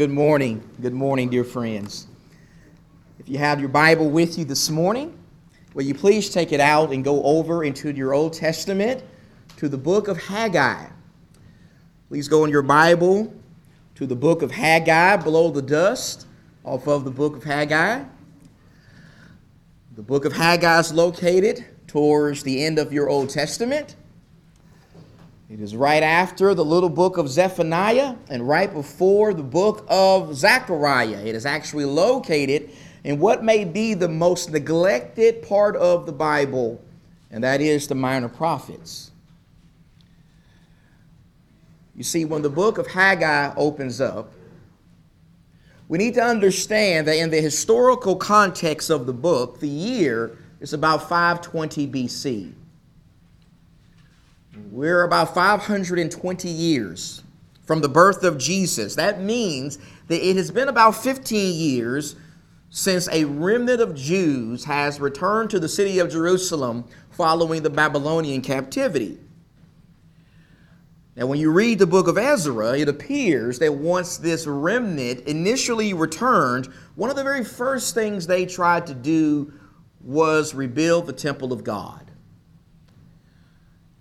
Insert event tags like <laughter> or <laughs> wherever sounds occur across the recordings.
Good morning. Good morning, dear friends. If you have your Bible with you this morning, will you please take it out and go over into your Old Testament to the book of Haggai? Please go in your Bible to the book of Haggai below the dust off of the book of Haggai. The book of Haggai is located towards the end of your Old Testament. It is right after the little book of Zephaniah and right before the book of Zechariah. It is actually located in what may be the most neglected part of the Bible, and that is the minor prophets. You see, when the book of Haggai opens up, we need to understand that in the historical context of the book, the year is about 520 BC. We're about 520 years from the birth of Jesus. That means that it has been about 15 years since a remnant of Jews has returned to the city of Jerusalem following the Babylonian captivity. Now, when you read the book of Ezra, it appears that once this remnant initially returned, one of the very first things they tried to do was rebuild the temple of God.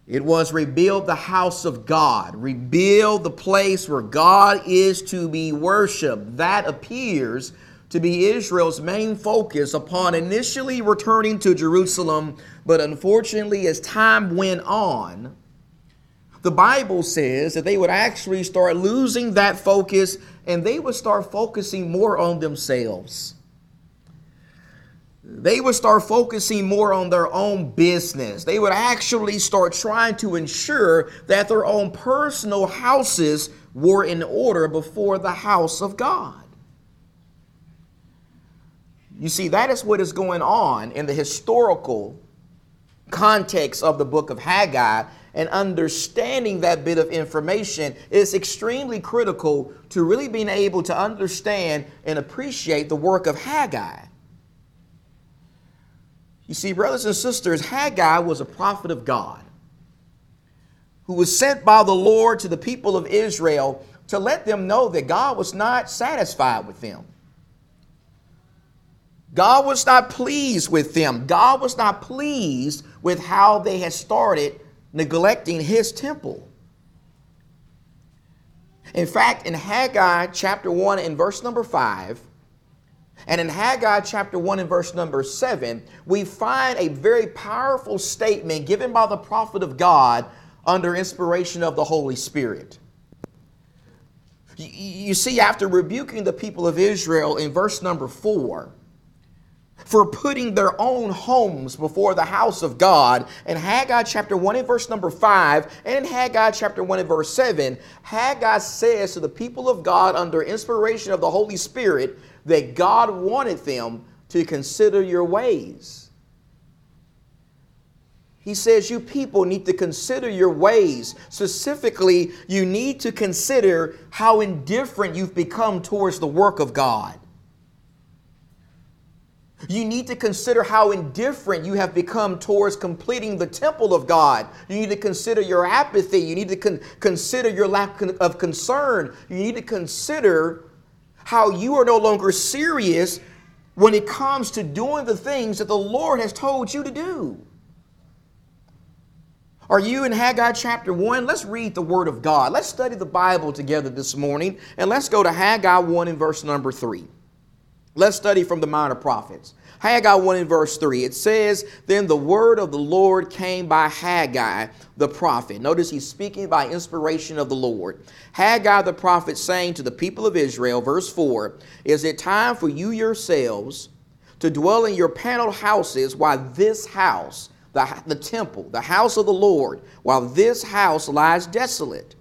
It was rebuild the house of God, rebuild the place where God is to be worshiped. That appears to be Israel's main focus upon initially returning to Jerusalem, but unfortunately, as time went on, the Bible says that they would actually start losing that focus and they would start focusing more on themselves they would start focusing more on their own business. They would actually start trying to ensure that their own personal houses were in order before the house of God. You see, that is what is going on in the historical context of the book of Haggai, and understanding that bit of information is extremely critical to really being able to understand and appreciate the work of Haggai. You see, brothers and sisters, Haggai was a prophet of God who was sent by the Lord to the people of Israel to let them know that God was not satisfied with them. God was not pleased with them. God was not pleased with how they had started neglecting his temple. In fact, in Haggai chapter 1 and verse number 5, and in Haggai chapter 1 and verse number 7, we find a very powerful statement given by the prophet of God under inspiration of the Holy Spirit. You see, after rebuking the people of Israel in verse number 4, for putting their own homes before the house of God. In Haggai chapter 1 and verse number 5, and in Haggai chapter 1 and verse 7, Haggai says to the people of God under inspiration of the Holy Spirit that God wanted them to consider your ways. He says, You people need to consider your ways. Specifically, you need to consider how indifferent you've become towards the work of God. You need to consider how indifferent you have become towards completing the temple of God. You need to consider your apathy. You need to con- consider your lack of concern. You need to consider how you are no longer serious when it comes to doing the things that the Lord has told you to do. Are you in Haggai chapter 1? Let's read the Word of God. Let's study the Bible together this morning, and let's go to Haggai 1 in verse number 3. Let's study from the minor prophets. Haggai 1 in verse 3. It says, Then the word of the Lord came by Haggai the prophet. Notice he's speaking by inspiration of the Lord. Haggai the prophet saying to the people of Israel, verse 4, Is it time for you yourselves to dwell in your paneled houses while this house, the, the temple, the house of the Lord, while this house lies desolate?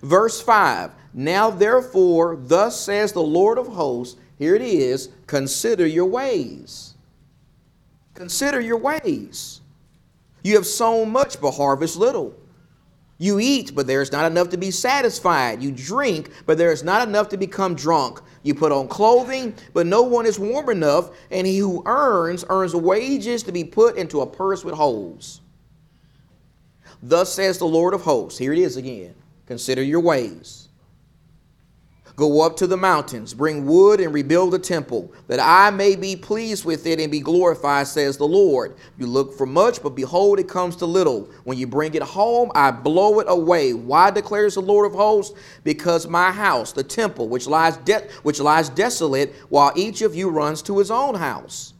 Verse 5 Now therefore, thus says the Lord of hosts, here it is consider your ways. Consider your ways. You have sown much, but harvest little. You eat, but there is not enough to be satisfied. You drink, but there is not enough to become drunk. You put on clothing, but no one is warm enough, and he who earns, earns wages to be put into a purse with holes. Thus says the Lord of hosts. Here it is again. Consider your ways. Go up to the mountains, bring wood, and rebuild the temple, that I may be pleased with it and be glorified, says the Lord. You look for much, but behold, it comes to little. When you bring it home, I blow it away. Why declares the Lord of hosts? Because my house, the temple, which lies, de- which lies desolate, while each of you runs to his own house.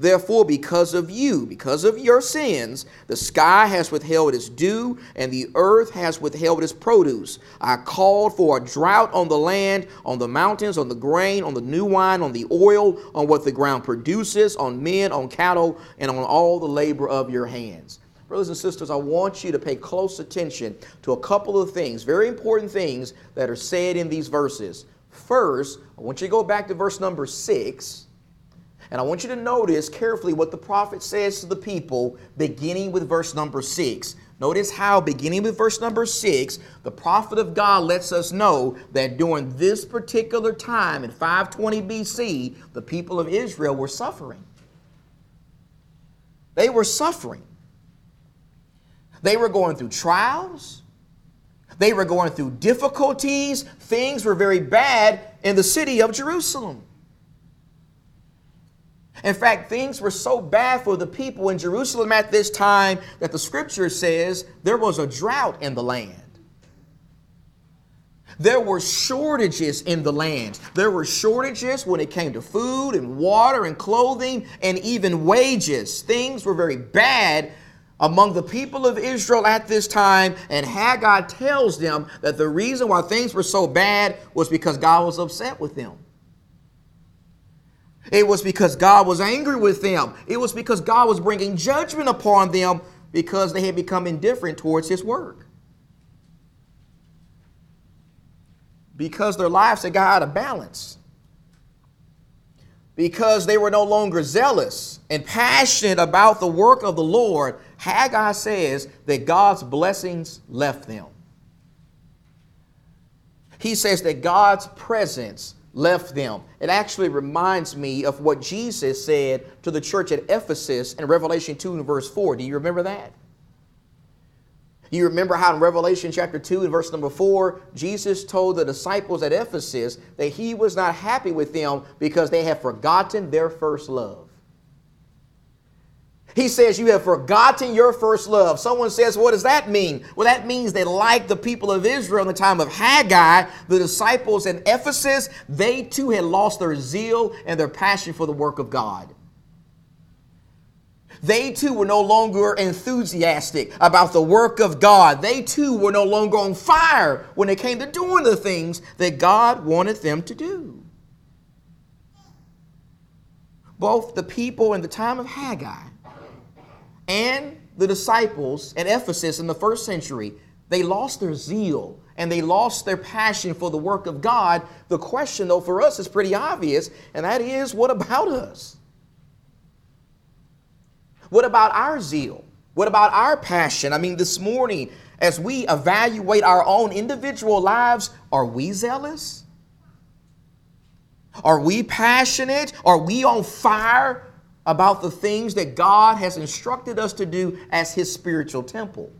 Therefore, because of you, because of your sins, the sky has withheld its dew, and the earth has withheld its produce. I called for a drought on the land, on the mountains, on the grain, on the new wine, on the oil, on what the ground produces, on men, on cattle, and on all the labor of your hands. Brothers and sisters, I want you to pay close attention to a couple of things, very important things that are said in these verses. First, I want you to go back to verse number six and I want you to notice carefully what the prophet says to the people, beginning with verse number six. Notice how, beginning with verse number six, the prophet of God lets us know that during this particular time in 520 BC, the people of Israel were suffering. They were suffering. They were going through trials. They were going through difficulties. Things were very bad in the city of Jerusalem. In fact, things were so bad for the people in Jerusalem at this time that the scripture says there was a drought in the land. There were shortages in the land. There were shortages when it came to food and water and clothing and even wages. Things were very bad among the people of Israel at this time, and Haggai tells them that the reason why things were so bad was because God was upset with them. It was because God was angry with them. It was because God was bringing judgment upon them because they had become indifferent towards His work. Because their lives had got out of balance. Because they were no longer zealous and passionate about the work of the Lord, Haggai says that God's blessings left them. He says that God's presence left them. It actually reminds me of what Jesus said to the church at Ephesus in Revelation 2 and verse 4. Do you remember that? You remember how in Revelation chapter 2 and verse number 4, Jesus told the disciples at Ephesus that he was not happy with them because they had forgotten their first love. He says, You have forgotten your first love. Someone says, What does that mean? Well, that means that, like the people of Israel in the time of Haggai, the disciples in Ephesus, they too had lost their zeal and their passion for the work of God. They too were no longer enthusiastic about the work of God. They too were no longer on fire when it came to doing the things that God wanted them to do. Both the people in the time of Haggai and the disciples at Ephesus in the first century, they lost their zeal and they lost their passion for the work of God. The question, though, for us is pretty obvious, and that is what about us? What about our zeal? What about our passion? I mean, this morning, as we evaluate our own individual lives, are we zealous? Are we passionate? Are we on fire about the things that God has instructed us to do as His spiritual temple.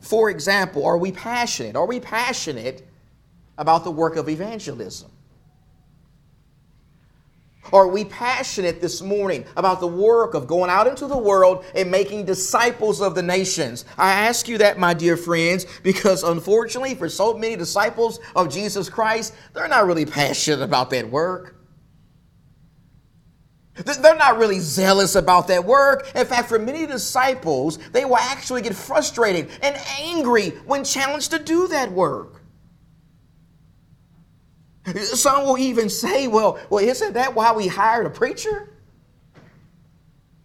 For example, are we passionate? Are we passionate about the work of evangelism? Are we passionate this morning about the work of going out into the world and making disciples of the nations? I ask you that, my dear friends, because unfortunately, for so many disciples of Jesus Christ, they're not really passionate about that work. They're not really zealous about that work. In fact, for many disciples, they will actually get frustrated and angry when challenged to do that work. Some will even say, well, well, isn't that why we hired a preacher?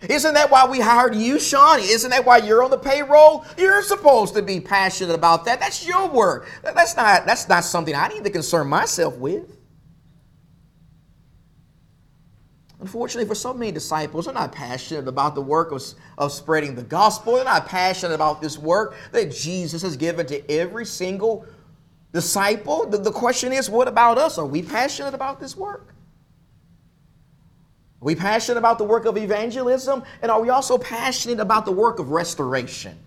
Isn't that why we hired you, Sean? Isn't that why you're on the payroll? You're supposed to be passionate about that. That's your work. That's not, that's not something I need to concern myself with. Unfortunately, for so many disciples, they're not passionate about the work of, of spreading the gospel. They're not passionate about this work that Jesus has given to every single disciple. The, the question is, what about us? Are we passionate about this work? Are we passionate about the work of evangelism? And are we also passionate about the work of restoration?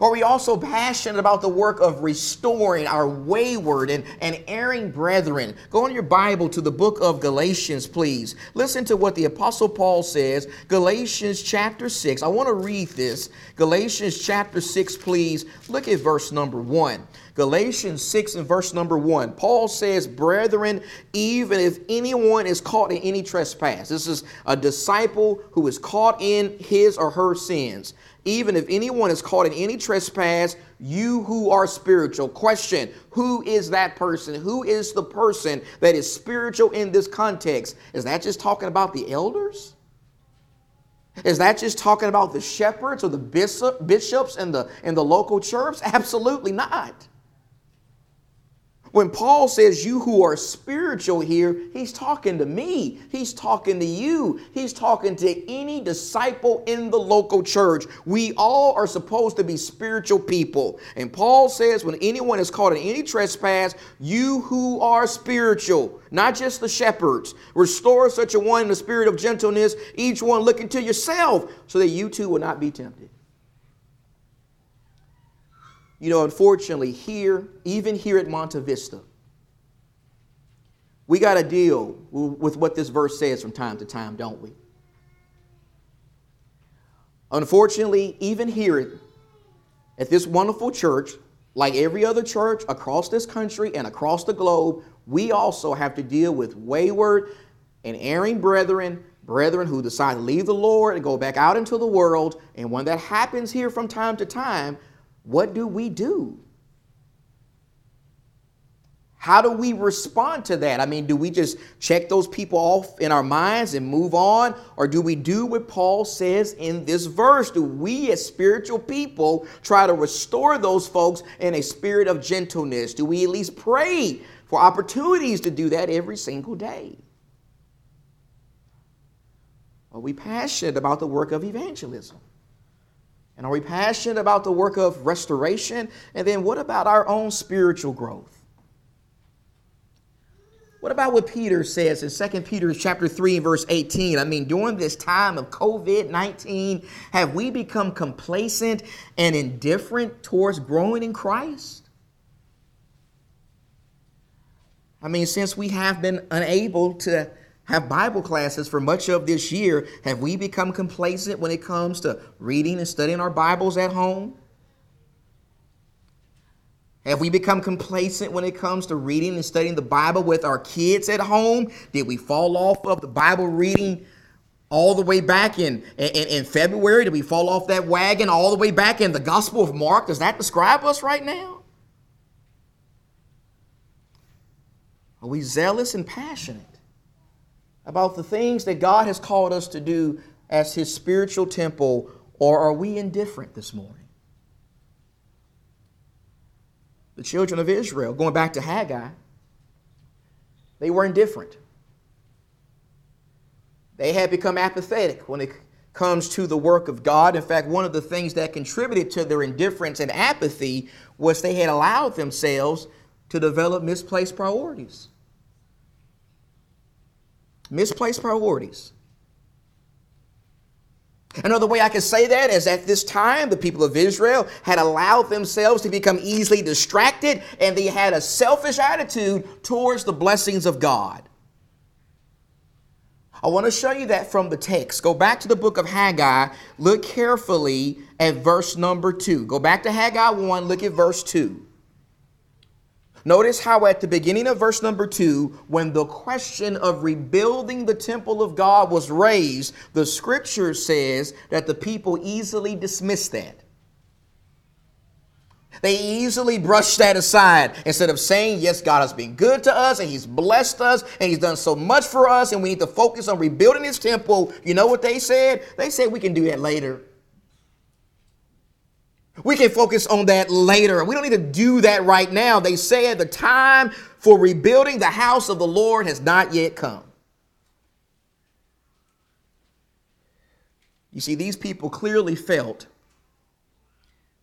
Are we also passionate about the work of restoring our wayward and, and erring brethren? Go in your Bible to the book of Galatians, please. Listen to what the Apostle Paul says. Galatians chapter 6. I want to read this. Galatians chapter 6, please. Look at verse number 1. Galatians 6 and verse number 1. Paul says, Brethren, even if anyone is caught in any trespass, this is a disciple who is caught in his or her sins even if anyone is caught in any trespass, you who are spiritual. Question Who is that person? Who is the person that is spiritual in this context? Is that just talking about the elders? Is that just talking about the shepherds or the bishop, bishops and the, and the local church? <laughs> Absolutely not. When Paul says you who are spiritual here, he's talking to me. He's talking to you. He's talking to any disciple in the local church. We all are supposed to be spiritual people. And Paul says when anyone is caught in any trespass, you who are spiritual, not just the shepherds, restore such a one in the spirit of gentleness, each one looking to yourself, so that you too will not be tempted. You know, unfortunately, here, even here at Monte Vista, we got to deal with what this verse says from time to time, don't we? Unfortunately, even here at this wonderful church, like every other church across this country and across the globe, we also have to deal with wayward and erring brethren, brethren who decide to leave the Lord and go back out into the world. And when that happens here from time to time, what do we do? How do we respond to that? I mean, do we just check those people off in our minds and move on? Or do we do what Paul says in this verse? Do we, as spiritual people, try to restore those folks in a spirit of gentleness? Do we at least pray for opportunities to do that every single day? Are we passionate about the work of evangelism? And are we passionate about the work of restoration? And then what about our own spiritual growth? What about what Peter says in 2 Peter chapter 3 and verse 18? I mean, during this time of COVID-19, have we become complacent and indifferent towards growing in Christ? I mean, since we have been unable to have Bible classes for much of this year, have we become complacent when it comes to reading and studying our Bibles at home? Have we become complacent when it comes to reading and studying the Bible with our kids at home? Did we fall off of the Bible reading all the way back in, in, in February? Did we fall off that wagon all the way back in the Gospel of Mark? Does that describe us right now? Are we zealous and passionate? About the things that God has called us to do as His spiritual temple, or are we indifferent this morning? The children of Israel, going back to Haggai, they were indifferent. They had become apathetic when it comes to the work of God. In fact, one of the things that contributed to their indifference and apathy was they had allowed themselves to develop misplaced priorities misplaced priorities. Another way I can say that is at this time, the people of Israel had allowed themselves to become easily distracted and they had a selfish attitude towards the blessings of God. I want to show you that from the text. Go back to the book of Haggai. Look carefully at verse number 2. Go back to Haggai 1, look at verse 2. Notice how at the beginning of verse number two, when the question of rebuilding the temple of God was raised, the scripture says that the people easily dismissed that. They easily brushed that aside instead of saying, Yes, God has been good to us and He's blessed us and He's done so much for us and we need to focus on rebuilding His temple. You know what they said? They said we can do that later. We can focus on that later. We don't need to do that right now. They said the time for rebuilding the house of the Lord has not yet come. You see, these people clearly felt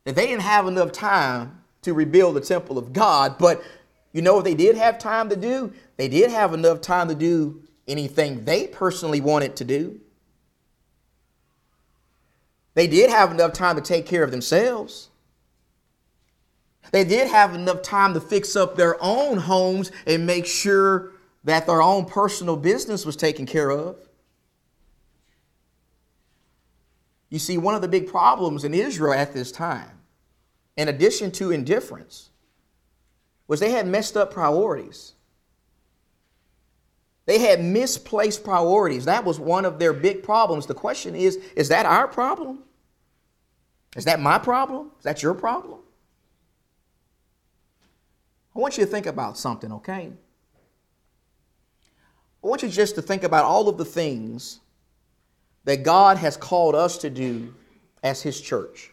that they didn't have enough time to rebuild the temple of God, but you know what they did have time to do? They did have enough time to do anything they personally wanted to do. They did have enough time to take care of themselves. They did have enough time to fix up their own homes and make sure that their own personal business was taken care of. You see, one of the big problems in Israel at this time, in addition to indifference, was they had messed up priorities. They had misplaced priorities. That was one of their big problems. The question is is that our problem? Is that my problem? Is that your problem? I want you to think about something, okay? I want you just to think about all of the things that God has called us to do as His church.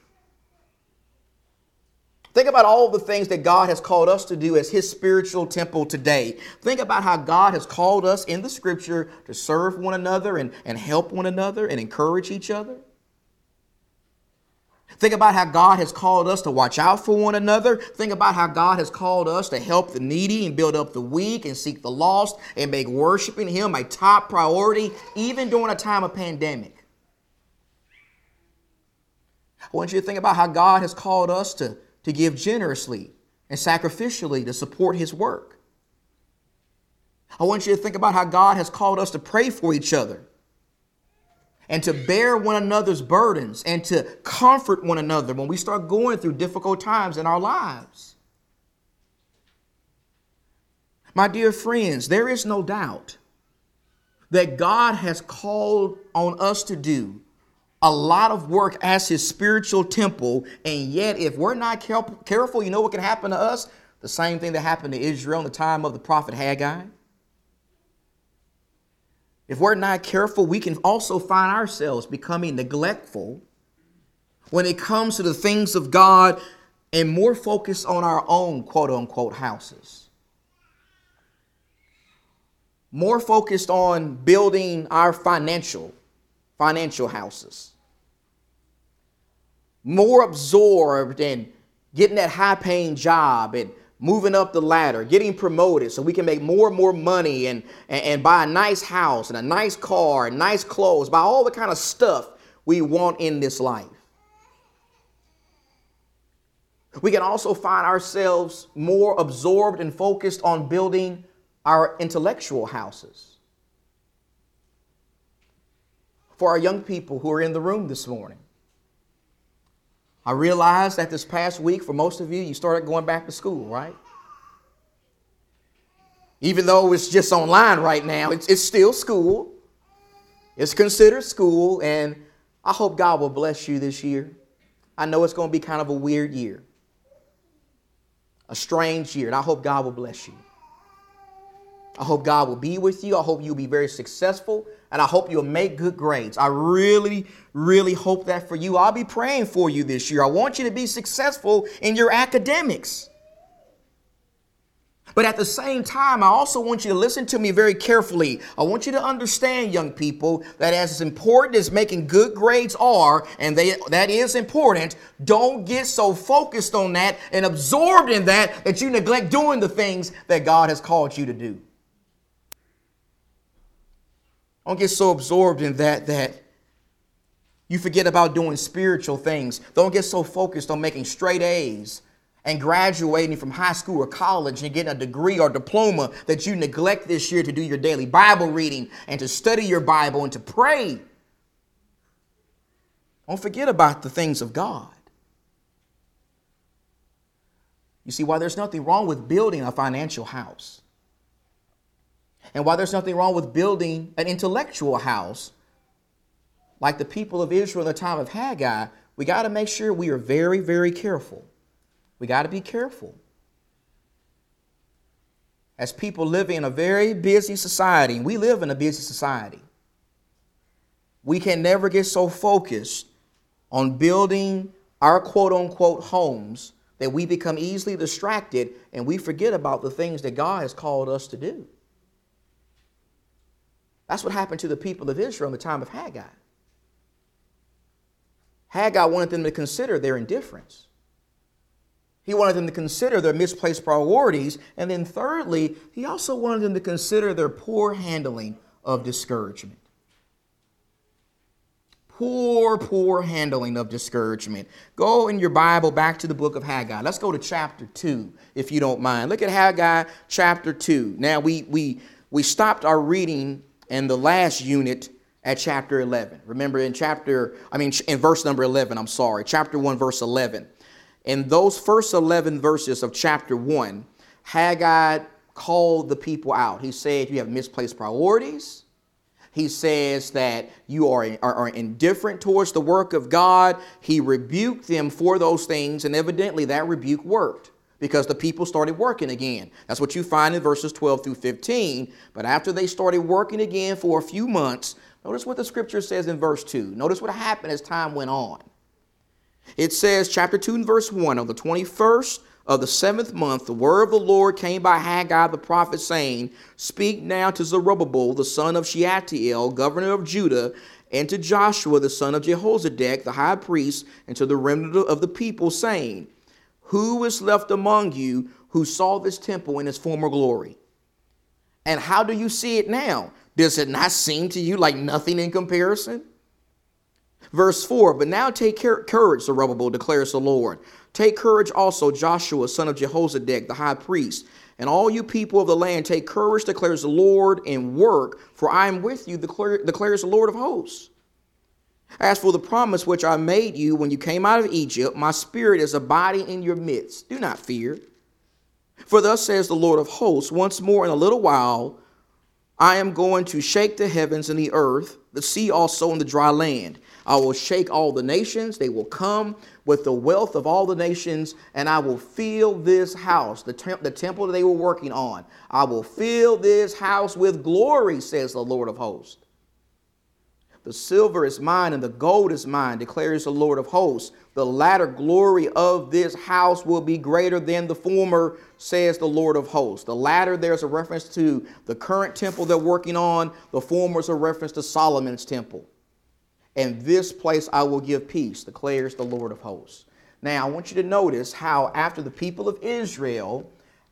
Think about all the things that God has called us to do as His spiritual temple today. Think about how God has called us in the scripture to serve one another and, and help one another and encourage each other. Think about how God has called us to watch out for one another. Think about how God has called us to help the needy and build up the weak and seek the lost and make worshiping Him a top priority, even during a time of pandemic. I want you to think about how God has called us to, to give generously and sacrificially to support His work. I want you to think about how God has called us to pray for each other and to bear one another's burdens and to comfort one another when we start going through difficult times in our lives. My dear friends, there is no doubt that God has called on us to do a lot of work as his spiritual temple, and yet if we're not careful, you know what can happen to us? The same thing that happened to Israel in the time of the prophet Haggai. If we're not careful, we can also find ourselves becoming neglectful when it comes to the things of God and more focused on our own quote unquote houses. More focused on building our financial financial houses. More absorbed in getting that high paying job and moving up the ladder, getting promoted so we can make more and more money and, and, and, buy a nice house and a nice car and nice clothes, buy all the kind of stuff we want in this life. We can also find ourselves more absorbed and focused on building our intellectual houses. For our young people who are in the room this morning, I realize that this past week, for most of you, you started going back to school, right? Even though it's just online right now, it's, it's still school. It's considered school, and I hope God will bless you this year. I know it's going to be kind of a weird year, a strange year, and I hope God will bless you. I hope God will be with you. I hope you'll be very successful and I hope you'll make good grades. I really, really hope that for you. I'll be praying for you this year. I want you to be successful in your academics. But at the same time, I also want you to listen to me very carefully. I want you to understand, young people, that as important as making good grades are, and they, that is important, don't get so focused on that and absorbed in that that you neglect doing the things that God has called you to do. Don't get so absorbed in that that you forget about doing spiritual things. Don't get so focused on making straight A's and graduating from high school or college and getting a degree or diploma that you neglect this year to do your daily Bible reading and to study your Bible and to pray. Don't forget about the things of God. You see, why there's nothing wrong with building a financial house. And while there's nothing wrong with building an intellectual house, like the people of Israel in the time of Haggai, we got to make sure we are very, very careful. We got to be careful. As people living in a very busy society, and we live in a busy society, we can never get so focused on building our quote unquote homes that we become easily distracted and we forget about the things that God has called us to do. That's what happened to the people of Israel in the time of Haggai. Haggai wanted them to consider their indifference. He wanted them to consider their misplaced priorities. And then, thirdly, he also wanted them to consider their poor handling of discouragement. poor, poor handling of discouragement. Go in your Bible back to the book of Haggai. Let's go to chapter 2, if you don't mind. Look at Haggai chapter 2. Now, we, we, we stopped our reading in the last unit at chapter 11. Remember, in chapter, I mean, in verse number 11, I'm sorry, chapter 1, verse 11. In those first 11 verses of chapter 1, Haggai called the people out. He said, You have misplaced priorities he says that you are, are, are, indifferent towards the work of God. He rebuked them for those things, and evidently that rebuke worked because the people started working again. That's what you find in verses 12 through 15. But after they started working again for a few months, notice what the scripture says in verse 2. Notice what happened as time went on. It says, chapter 2 and verse 1 on the 21st of the seventh month, the word of the Lord came by Haggai the prophet, saying, Speak now to Zerubbabel, the son of Shealtiel, governor of Judah, and to Joshua, the son of Jehozadak, the high priest, and to the remnant of the people, saying, Who is left among you who saw this temple in its former glory? And how do you see it now? Does it not seem to you like nothing in comparison? Verse 4 But now take courage, Zerubbabel, declares the Lord. Take courage also, Joshua, son of Jehozadak, the high priest, and all you people of the land. Take courage, declares the Lord, and work, for I am with you, declares the Lord of hosts. As for the promise which I made you when you came out of Egypt, my spirit is abiding in your midst. Do not fear. For thus says the Lord of hosts, once more in a little while, I am going to shake the heavens and the earth, the sea also and the dry land. I will shake all the nations. They will come with the wealth of all the nations, and I will fill this house, the, temp- the temple that they were working on. I will fill this house with glory, says the Lord of hosts. The silver is mine and the gold is mine, declares the Lord of hosts. The latter glory of this house will be greater than the former, says the Lord of hosts. The latter, there's a reference to the current temple they're working on. The former is a reference to Solomon's temple and this place I will give peace, declares the Lord of hosts. Now, I want you to notice how, after the people of Israel,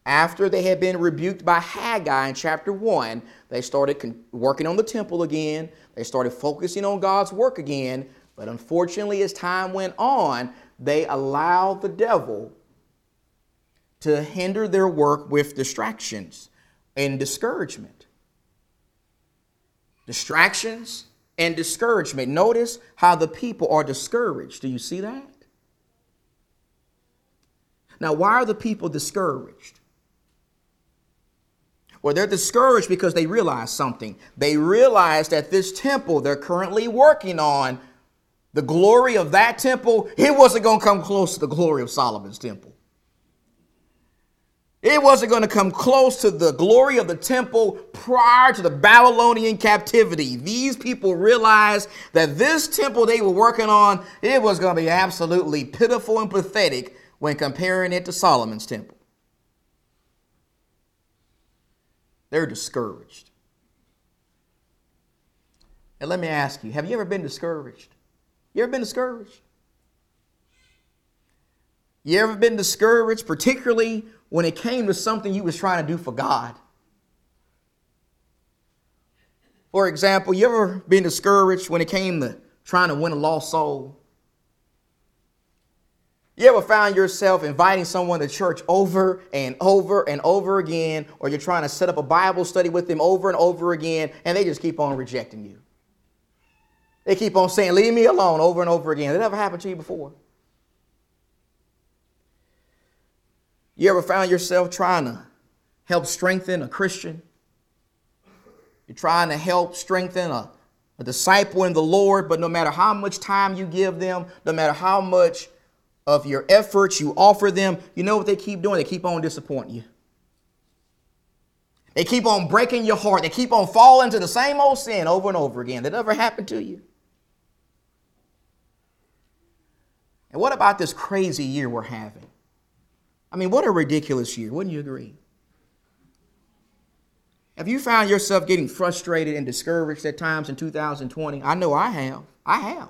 after they had been rebuked by Haggai in chapter 1, they started working on the temple again. They started focusing on God's work again. But unfortunately, as time went on, they allowed the devil to hinder their work with distractions and discouragement. Distractions and discouragement. Notice how the people are discouraged. Do you see that? Now, why are the people discouraged? Well, they're discouraged because they realize something. They realize that this temple they're currently working on, the glory of that temple, it wasn't going to come close to the glory of Solomon's temple. It wasn't going to come close to the glory of the temple prior to the Babylonian captivity. These people realized that this temple they were working on, it was going to be absolutely pitiful and pathetic when comparing it to Solomon's temple. They're discouraged. And let me ask you, have you ever been discouraged? You ever been discouraged? You ever been discouraged, particularly when it came to something you was trying to do for God. For example, you ever been discouraged when it came to trying to win a lost soul? You ever found yourself inviting someone to church over and over and over again, or you're trying to set up a Bible study with them over and over again, and they just keep on rejecting you? They keep on saying, Leave me alone over and over again. That ever happen to you before? You ever found yourself trying to help strengthen a Christian? You're trying to help strengthen a, a disciple in the Lord, but no matter how much time you give them, no matter how much of your efforts you offer them, you know what they keep doing? They keep on disappointing you. They keep on breaking your heart. They keep on falling to the same old sin over and over again. That ever happened to you? And what about this crazy year we're having? I mean, what a ridiculous year. Wouldn't you agree? Have you found yourself getting frustrated and discouraged at times in 2020? I know I have. I have.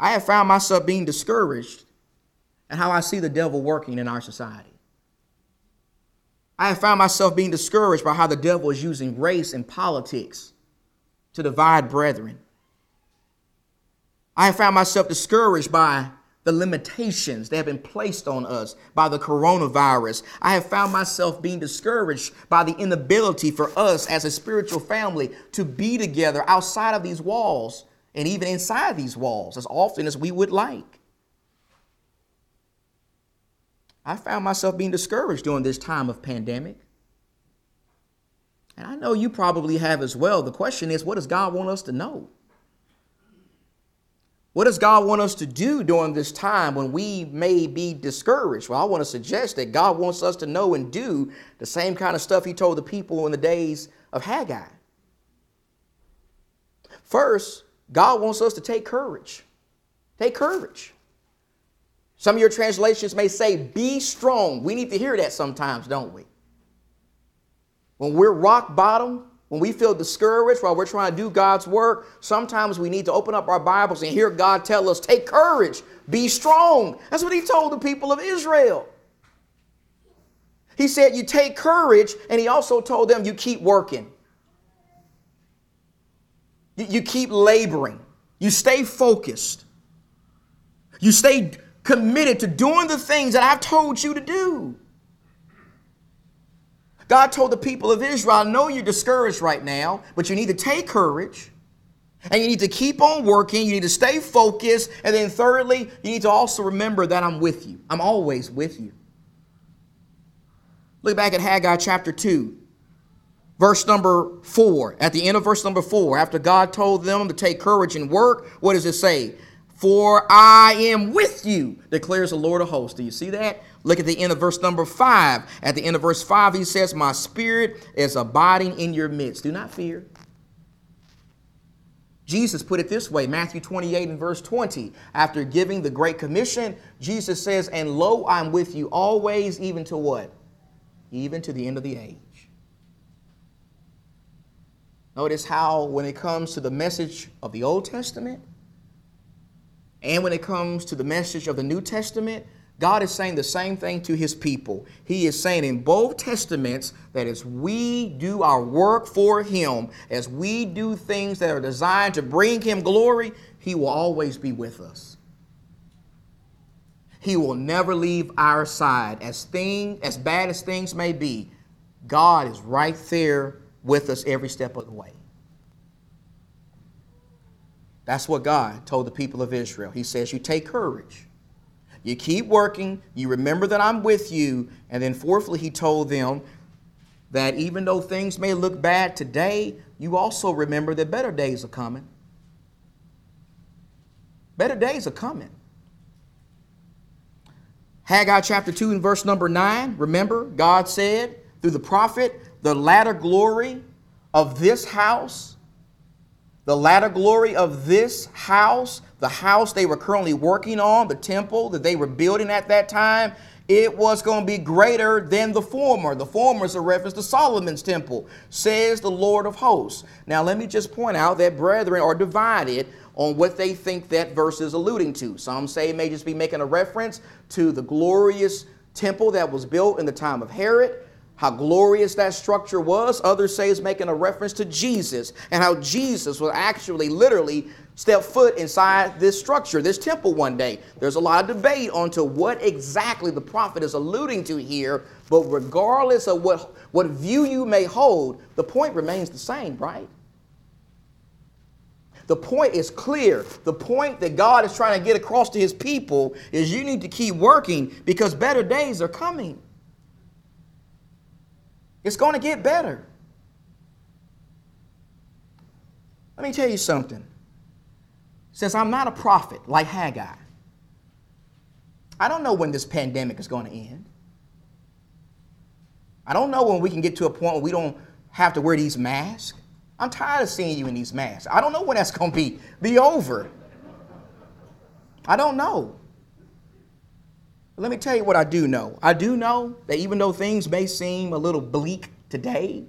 I have found myself being discouraged at how I see the devil working in our society. I have found myself being discouraged by how the devil is using race and politics to divide brethren. I have found myself discouraged by the limitations that have been placed on us by the coronavirus. I have found myself being discouraged by the inability for us as a spiritual family to be together outside of these walls and even inside these walls as often as we would like. I found myself being discouraged during this time of pandemic. And I know you probably have as well. The question is, what does God want us to know? What does God want us to do during this time when we may be discouraged? Well, I want to suggest that God wants us to know and do the same kind of stuff He told the people in the days of Haggai. First, God wants us to take courage. Take courage. Some of your translations may say, be strong. We need to hear that sometimes, don't we? When we're rock bottom, when we feel discouraged while we're trying to do God's work, sometimes we need to open up our Bibles and hear God tell us, take courage, be strong. That's what he told the people of Israel. He said, you take courage, and he also told them, you keep working. You keep laboring. You stay focused. You stay committed to doing the things that I've told you to do. God told the people of Israel, I know you're discouraged right now, but you need to take courage and you need to keep on working. You need to stay focused. And then, thirdly, you need to also remember that I'm with you. I'm always with you. Look back at Haggai chapter 2, verse number 4. At the end of verse number 4, after God told them to take courage and work, what does it say? For I am with you, declares the Lord of hosts. Do you see that? Look at the end of verse number five. At the end of verse five, he says, My spirit is abiding in your midst. Do not fear. Jesus put it this way Matthew 28 and verse 20. After giving the Great Commission, Jesus says, And lo, I'm with you always, even to what? Even to the end of the age. Notice how, when it comes to the message of the Old Testament, and when it comes to the message of the New Testament, God is saying the same thing to his people. He is saying in both testaments that as we do our work for him, as we do things that are designed to bring him glory, he will always be with us. He will never leave our side. As thing as bad as things may be, God is right there with us every step of the way. That's what God told the people of Israel. He says, You take courage. You keep working, you remember that I'm with you. And then, fourthly, he told them that even though things may look bad today, you also remember that better days are coming. Better days are coming. Haggai chapter 2 and verse number 9, remember, God said through the prophet, the latter glory of this house the latter glory of this house, the house they were currently working on, the temple that they were building at that time, it was going to be greater than the former. The former is a reference to Solomon's temple, says the Lord of hosts. Now, let me just point out that brethren are divided on what they think that verse is alluding to. Some say it may just be making a reference to the glorious temple that was built in the time of Herod how glorious that structure was. Others say it's making a reference to Jesus and how Jesus will actually literally step foot inside this structure, this temple one day. There's a lot of debate onto what exactly the prophet is alluding to here, but regardless of what, what view you may hold, the point remains the same, right? The point is clear. The point that God is trying to get across to his people is you need to keep working because better days are coming. It's going to get better. Let me tell you something. Since I'm not a prophet like Haggai, I don't know when this pandemic is going to end. I don't know when we can get to a point where we don't have to wear these masks. I'm tired of seeing you in these masks. I don't know when that's going to be, be over. I don't know. Let me tell you what I do know. I do know that even though things may seem a little bleak today,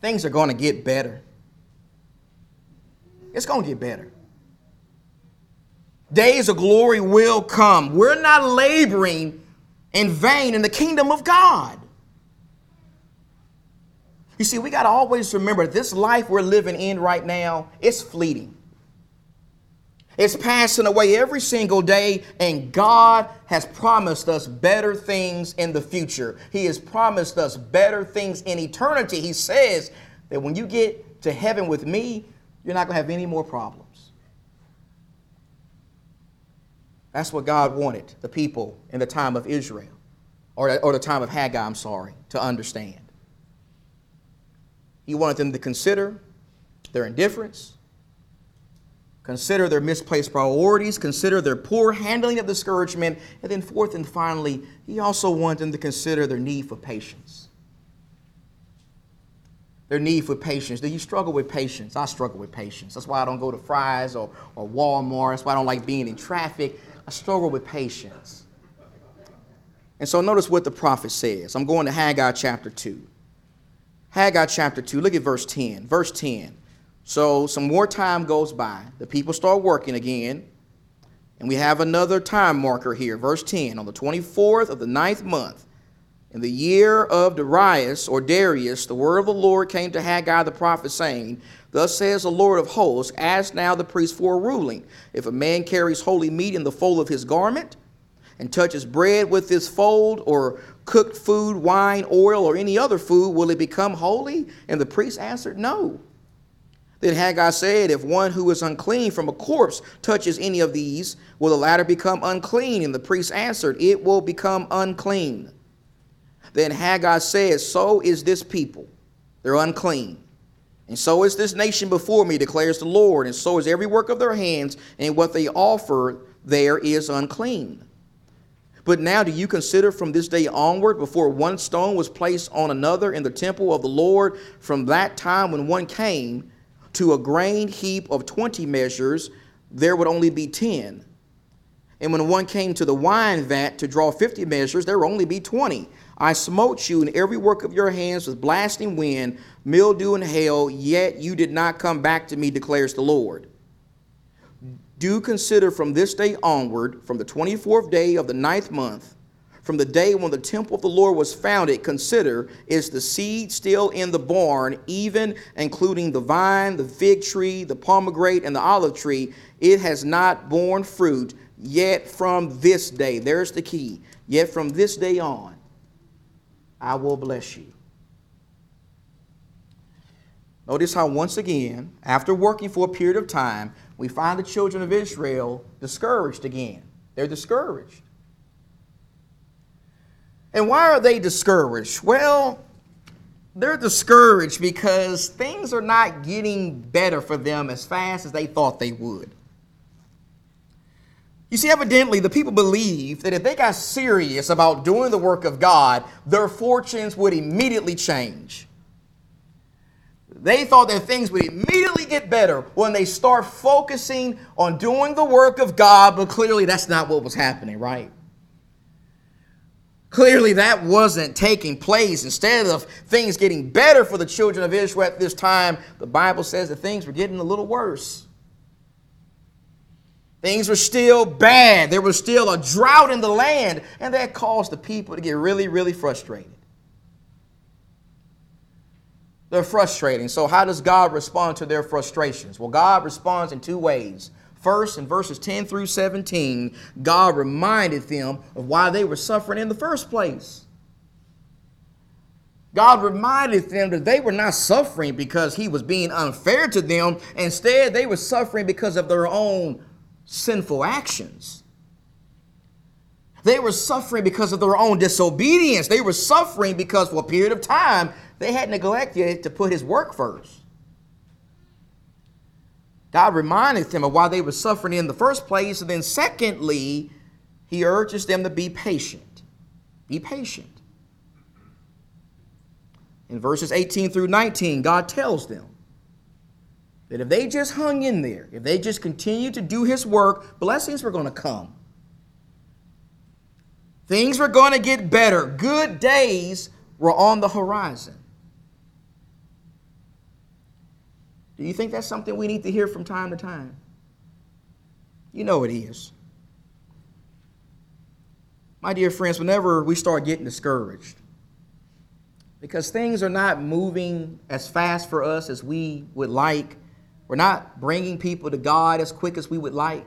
things are going to get better. It's going to get better. Days of glory will come. We're not laboring in vain in the kingdom of God. You see, we got to always remember this life we're living in right now, it's fleeting. It's passing away every single day, and God has promised us better things in the future. He has promised us better things in eternity. He says that when you get to heaven with me, you're not going to have any more problems. That's what God wanted the people in the time of Israel, or, or the time of Haggai, I'm sorry, to understand. He wanted them to consider their indifference, consider their misplaced priorities, consider their poor handling of discouragement, and then, fourth and finally, he also wanted them to consider their need for patience. Their need for patience. Do you struggle with patience? I struggle with patience. That's why I don't go to Fry's or, or Walmart. That's why I don't like being in traffic. I struggle with patience. And so notice what the prophet says. I'm going to Haggai chapter 2. Haggai chapter 2, look at verse 10. Verse 10. So some more time goes by. The people start working again. And we have another time marker here. Verse 10. On the 24th of the ninth month, in the year of Darius or Darius, the word of the Lord came to Haggai the prophet, saying, Thus says the Lord of hosts, ask now the priest for a ruling. If a man carries holy meat in the fold of his garment, and touches bread with his fold, or cooked food, wine, oil, or any other food, will it become holy? And the priest answered, No. Then Haggai said, If one who is unclean from a corpse touches any of these, will the latter become unclean? And the priest answered, It will become unclean. Then Haggai said, So is this people. They're unclean. And so is this nation before me, declares the Lord, and so is every work of their hands, and what they offer there is unclean. But now do you consider from this day onward, before one stone was placed on another in the temple of the Lord, from that time when one came to a grain heap of twenty measures, there would only be ten. And when one came to the wine vat to draw fifty measures, there would only be twenty. I smote you in every work of your hands with blasting wind, mildew, and hail, yet you did not come back to me, declares the Lord do consider from this day onward, from the 24th day of the ninth month, from the day when the temple of the Lord was founded, consider is the seed still in the barn, even including the vine, the fig tree, the pomegranate, and the olive tree. It has not borne fruit yet from this day. There's the key. Yet from this day on, I will bless you. Notice how, once again, after working for a period of time, we find the children of Israel discouraged again. They're discouraged. And why are they discouraged? Well, they're discouraged because things are not getting better for them as fast as they thought they would. You see, evidently, the people believe that if they got serious about doing the work of God, their fortunes would immediately change. They thought that things would immediately get better when they start focusing on doing the work of God, but clearly that's not what was happening, right? Clearly, that wasn't taking place. Instead of things getting better for the children of Israel at this time, the Bible says that things were getting a little worse. Things were still bad. There was still a drought in the land, and that caused the people to get really, really frustrated. They're frustrating. So, how does God respond to their frustrations? Well, God responds in two ways. First, in verses 10 through 17, God reminded them of why they were suffering in the first place. God reminded them that they were not suffering because He was being unfair to them. Instead, they were suffering because of their own sinful actions. They were suffering because of their own disobedience. They were suffering because for a period of time they had neglected to put his work first. God reminded them of why they were suffering in the first place. And then, secondly, he urges them to be patient. Be patient. In verses 18 through 19, God tells them that if they just hung in there, if they just continued to do his work, blessings were going to come. Things were going to get better. Good days were on the horizon. Do you think that's something we need to hear from time to time? You know it is. My dear friends, whenever we start getting discouraged, because things are not moving as fast for us as we would like. We're not bringing people to God as quick as we would like.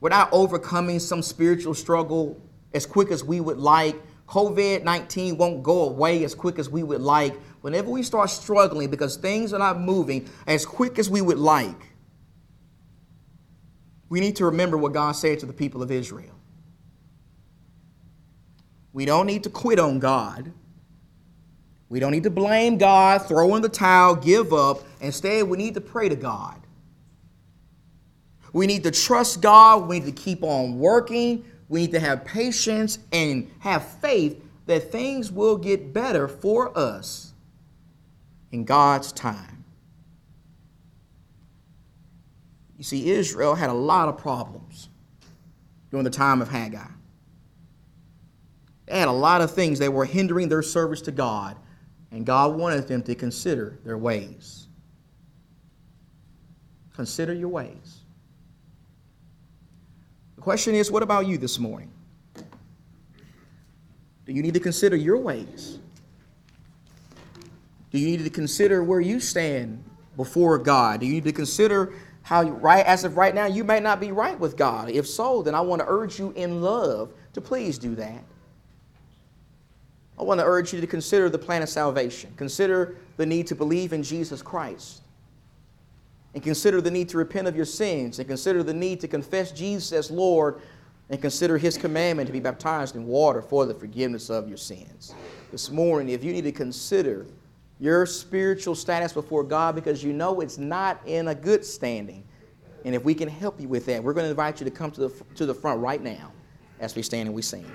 We're not overcoming some spiritual struggle as quick as we would like. COVID 19 won't go away as quick as we would like. Whenever we start struggling because things are not moving as quick as we would like, we need to remember what God said to the people of Israel. We don't need to quit on God. We don't need to blame God, throw in the towel, give up. Instead, we need to pray to God. We need to trust God. We need to keep on working. We need to have patience and have faith that things will get better for us in God's time. You see, Israel had a lot of problems during the time of Haggai. They had a lot of things that were hindering their service to God, and God wanted them to consider their ways. Consider your ways. The question is what about you this morning? Do you need to consider your ways? Do you need to consider where you stand before God? Do you need to consider how, right as of right now, you may not be right with God? If so, then I want to urge you in love to please do that. I want to urge you to consider the plan of salvation. Consider the need to believe in Jesus Christ. And consider the need to repent of your sins. And consider the need to confess Jesus as Lord. And consider his commandment to be baptized in water for the forgiveness of your sins. This morning, if you need to consider your spiritual status before God because you know it's not in a good standing, and if we can help you with that, we're going to invite you to come to the, to the front right now as we stand and we sing.